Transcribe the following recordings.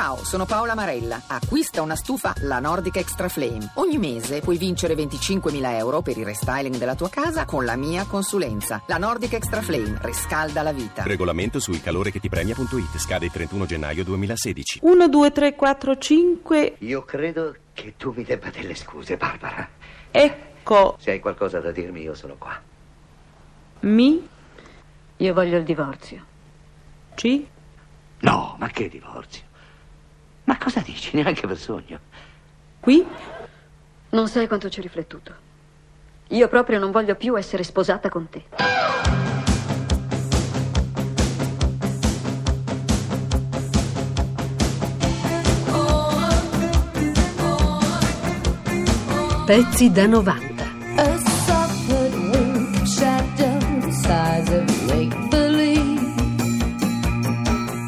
Ciao, sono Paola Marella. Acquista una stufa La Nordic Extra Flame. Ogni mese puoi vincere 25.000 euro per il restyling della tua casa con la mia consulenza. La Nordic Extra Flame riscalda la vita. Regolamento su ilcalorechettipremia.it scade il 31 gennaio 2016. 1, 2, 3, 4, 5. Io credo che tu mi debba delle scuse, Barbara. Ecco Se hai qualcosa da dirmi, io sono qua. mi Io voglio il divorzio. ci No, ma che divorzio? Ma cosa dici? Neanche per sogno. qui Non sai quanto ci ho riflettuto. Io proprio non voglio più essere sposata con te. Pezzi da 90.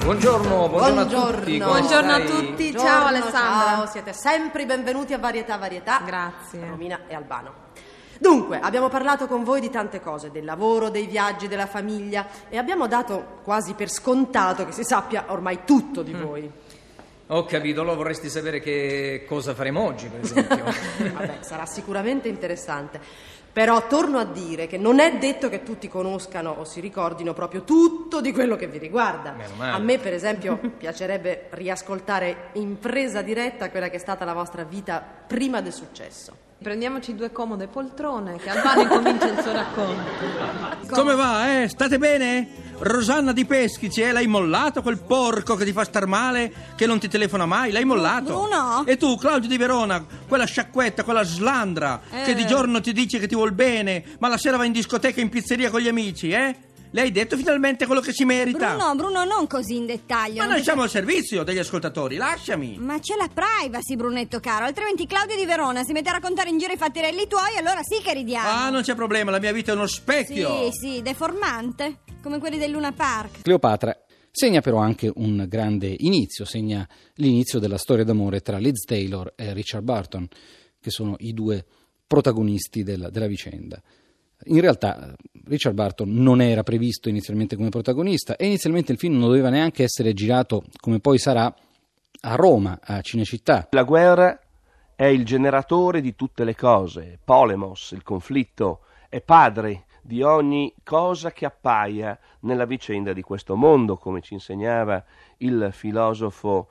Buongiorno, buongiorno, a tutti. come Buongiorno a tutti, Buongiorno, ciao Alessandra. Ciao, siete sempre benvenuti a Varietà Varietà. Grazie. Romina e Albano. Dunque, abbiamo parlato con voi di tante cose, del lavoro, dei viaggi, della famiglia e abbiamo dato quasi per scontato che si sappia ormai tutto Mm. di voi. Ho capito, allora vorresti sapere che cosa faremo oggi, per esempio. Vabbè, sarà sicuramente interessante. Però torno a dire che non è detto che tutti conoscano o si ricordino proprio tutto di quello che vi riguarda. Meno male. A me, per esempio, piacerebbe riascoltare in presa diretta quella che è stata la vostra vita prima del successo. Prendiamoci due comode poltrone che Albano incomincia il suo racconto. Come va, eh? State bene? Rosanna di Peschici, eh? L'hai mollato quel porco che ti fa star male, che non ti telefona mai? L'hai mollato? Bruno? E tu, Claudio di Verona, quella sciacquetta, quella slandra, che Eh. di giorno ti dice che ti vuol bene, ma la sera va in discoteca e in pizzeria con gli amici, eh? Le hai detto finalmente quello che si merita? Bruno, Bruno, non così in dettaglio. Ma noi ti- siamo al servizio degli ascoltatori, lasciami! Ma c'è la privacy, Brunetto caro. Altrimenti Claudio di Verona si mette a raccontare in giro i fattirelli tuoi, allora sì che ridiamo. Ah, non c'è problema, la mia vita è uno specchio! Sì, sì, deformante. Come quelli del Luna Park. Cleopatra segna però anche un grande inizio, segna l'inizio della storia d'amore tra Liz Taylor e Richard Barton, che sono i due protagonisti della, della vicenda. In realtà Richard Barton non era previsto inizialmente come protagonista e inizialmente il film non doveva neanche essere girato come poi sarà a Roma, a Cinecittà. La guerra è il generatore di tutte le cose, Polemos, il conflitto, è padre di ogni cosa che appaia nella vicenda di questo mondo, come ci insegnava il filosofo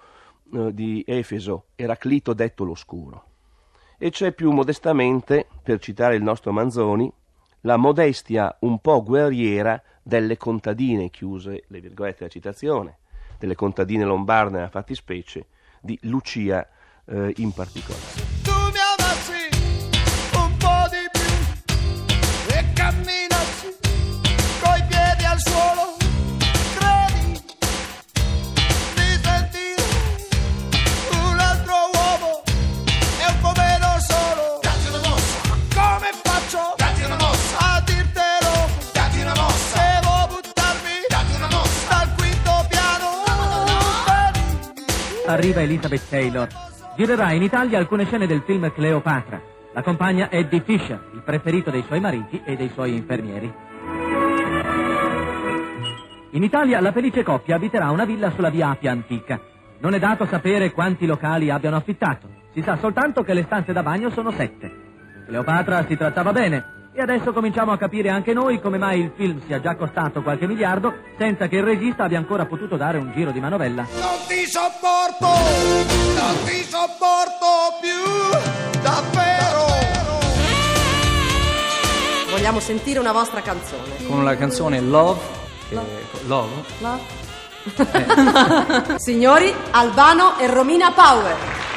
eh, di Efeso, Eraclito detto l'oscuro. E c'è più modestamente, per citare il nostro Manzoni, la modestia un po' guerriera delle contadine, chiuse le virgolette della citazione, delle contadine lombarde nella fattispecie, di Lucia eh, in particolare. Arriva Elizabeth Taylor. Girerà in Italia alcune scene del film Cleopatra. La compagna è Eddie Fisher, il preferito dei suoi mariti e dei suoi infermieri. In Italia la felice coppia abiterà una villa sulla via Appia Antica. Non è dato sapere quanti locali abbiano affittato. Si sa soltanto che le stanze da bagno sono sette. Cleopatra si trattava bene e adesso cominciamo a capire anche noi come mai il film sia già costato qualche miliardo senza che il regista abbia ancora potuto dare un giro di manovella. Non ti sopporto, non ti sopporto più, davvero. Vogliamo sentire una vostra canzone. Con la canzone Love. eh, Love? Signori, Albano e Romina Power.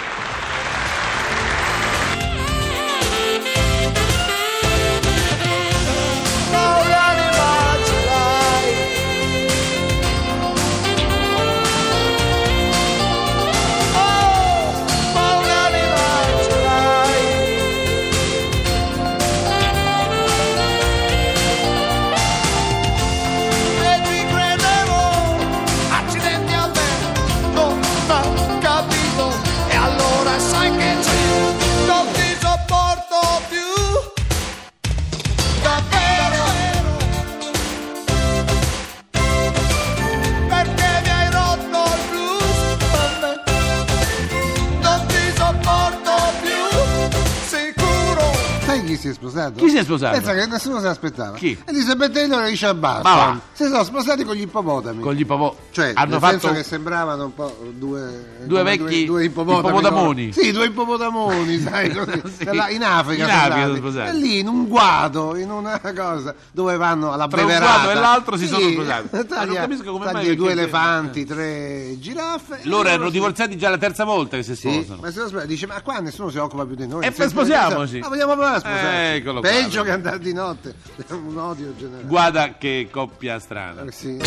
Chi si è sposato? Pensa che nessuno se l'aspettava. Chi? Elizabeth Taylor e Richard Ma. Barton. Si sono sposati con gli ippopotami. Con gli ippopotami. Cioè, Hanno nel fatto- senso che sembravano un po' due... Due vecchi Due, due ippopotami. ippopotamoni. Sì, due ippopotamoni, sai, così. Sì. Nella- in Africa In Africa sono sposati. E lì, in un guado, in una cosa, dove vanno alla Tra un beverata. guado e l'altro si Sì, sono sposati. Ma non Taglia, capisco come taglia mai due elefanti, tre giraffe. Loro erano divorziati già la terza volta che si sposano. ma se lo dice, ma qua nessuno si occupa più di noi. E sposiamoci. Ah, vogliamo provare a sposarci. Eccolo qua. Peggio che andare di notte. È un odio generale. Guarda che coppia strana. Eh, sì.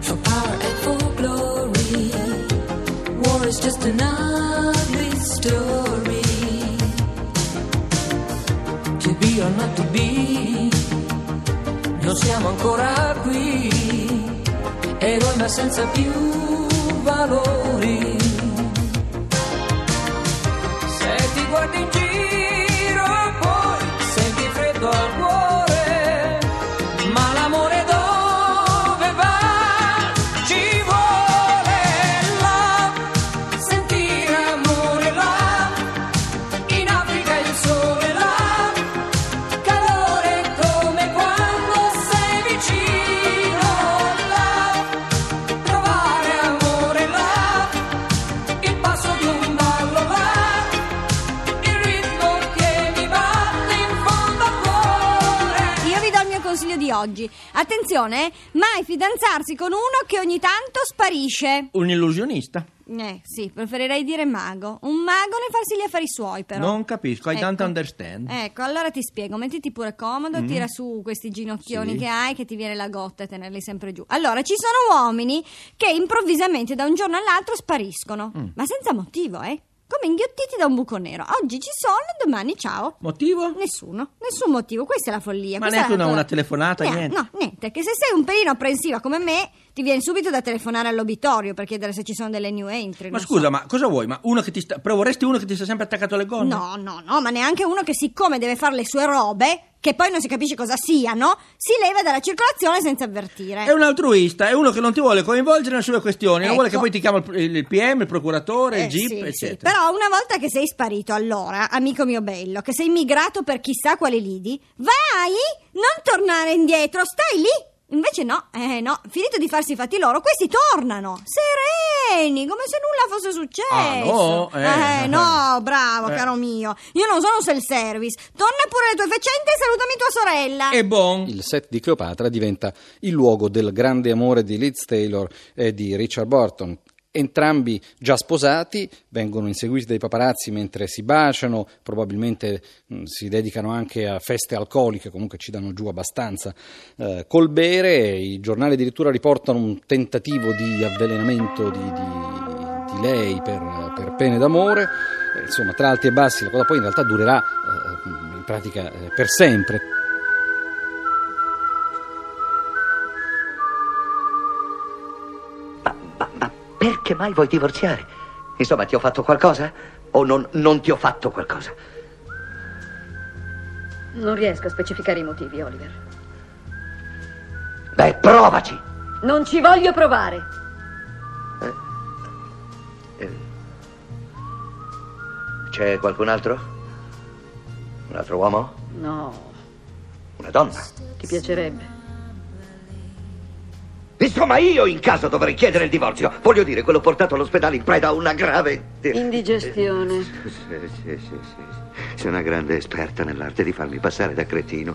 For power and for glory, war is just an ugly story. To be or not to be, non siamo ancora qui, eroi ma senza più valori. Se ti guardi in giro oggi. Attenzione, mai fidanzarsi con uno che ogni tanto sparisce. Un illusionista. Eh, sì, preferirei dire mago. Un mago nel farsi gli affari suoi, però. Non capisco, I Ecco. don't understand. Ecco, allora ti spiego, mettiti pure comodo, Mm. tira su questi ginocchioni Sì. che hai che ti viene la gotta e tenerli sempre giù. Allora, ci sono uomini che improvvisamente da un giorno all'altro spariscono, Mm. ma senza motivo, eh? Come inghiottiti da un buco nero. Oggi ci sono, domani ciao. Motivo? Nessuno, nessun motivo. Questa è la follia. Ma neanche una, natura. una telefonata, Niente, niente. No, niente, che se sei un pelino apprensiva come me, ti viene subito da telefonare all'obitorio per chiedere se ci sono delle new entry. Ma scusa, so. ma cosa vuoi? Ma uno che ti sta... Però vorresti uno che ti sta sempre attaccato alle gonne? No, no, no, ma neanche uno che siccome deve fare le sue robe, che poi non si capisce cosa siano, si leva dalla circolazione senza avvertire. È un altruista, è uno che non ti vuole coinvolgere nelle sue questioni, non vuole che Ecco. poi ti chiama il, il PM, il procuratore, Eh, il GIP, sì, sì. eccetera. Però una volta che sei sparito, allora, amico mio bello, che sei migrato per chissà quale lidi, vai, non tornare indietro, stai lì. Invece no, eh no, finito di farsi i fatti loro, questi tornano, sereni, come se nulla fosse successo. Ah, no? Eh. Eh, no, bravo, Eh. caro mio. Io non sono self-service. Torna pure le tue faccende e salutami tua sorella. E bon. Il set di Cleopatra diventa il luogo del grande amore di Liz Taylor e di Richard Burton. Entrambi già sposati, vengono inseguiti dai paparazzi mentre si baciano, probabilmente mh, si dedicano anche a feste alcoliche, comunque ci danno giù abbastanza eh, col bere. I giornali addirittura riportano un tentativo di avvelenamento di, di- di lei per, per pene d'amore. Eh, insomma, tra alti e bassi, la cosa poi in realtà durerà eh, in pratica eh, per sempre. Perché mai vuoi divorziare? Insomma, ti ho fatto qualcosa? O non, non ti ho fatto qualcosa? Non riesco a specificare i motivi, Oliver. Beh, provaci! Non ci voglio provare. C'è qualcun altro? Un altro uomo? No, Una donna? ti piacerebbe. Insomma, io in caso dovrei chiedere il divorzio. Voglio dire, quello portato all'ospedale in preda a una grave... Indigestione. Sì, sì, sì, sì. Sei una grande esperta nell'arte di farmi passare da cretino.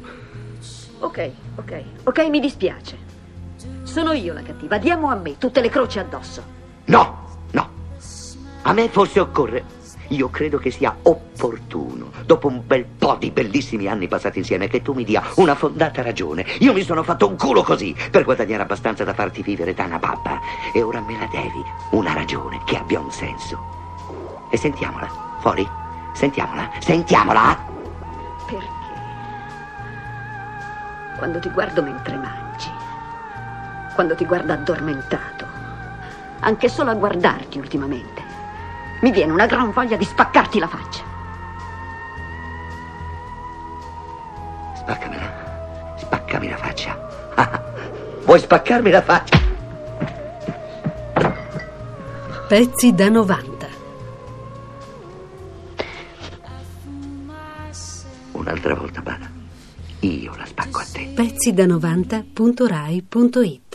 Ok, ok, ok, mi dispiace. Sono io la cattiva. Diamo a me tutte le croci addosso. No, no. A me forse occorre. Io credo che sia opportuno, dopo un bel po' di bellissimi anni passati insieme, che tu mi dia una fondata ragione. Io mi sono fatto un culo così per guadagnare abbastanza da farti vivere da una babba. E ora me la devi. Una ragione che abbia un senso. E sentiamola. Fuori? Sentiamola. Sentiamola. Perché? Quando ti guardo mentre mangi, quando ti guardo addormentato, anche solo a guardarti ultimamente, mi viene una gran voglia di spaccarti la faccia. Spaccami la faccia. Vuoi spaccarmi la faccia? Pezzi da 90. un'altra volta, Bada. Io la spacco a te. Pezzi da 90.rai.it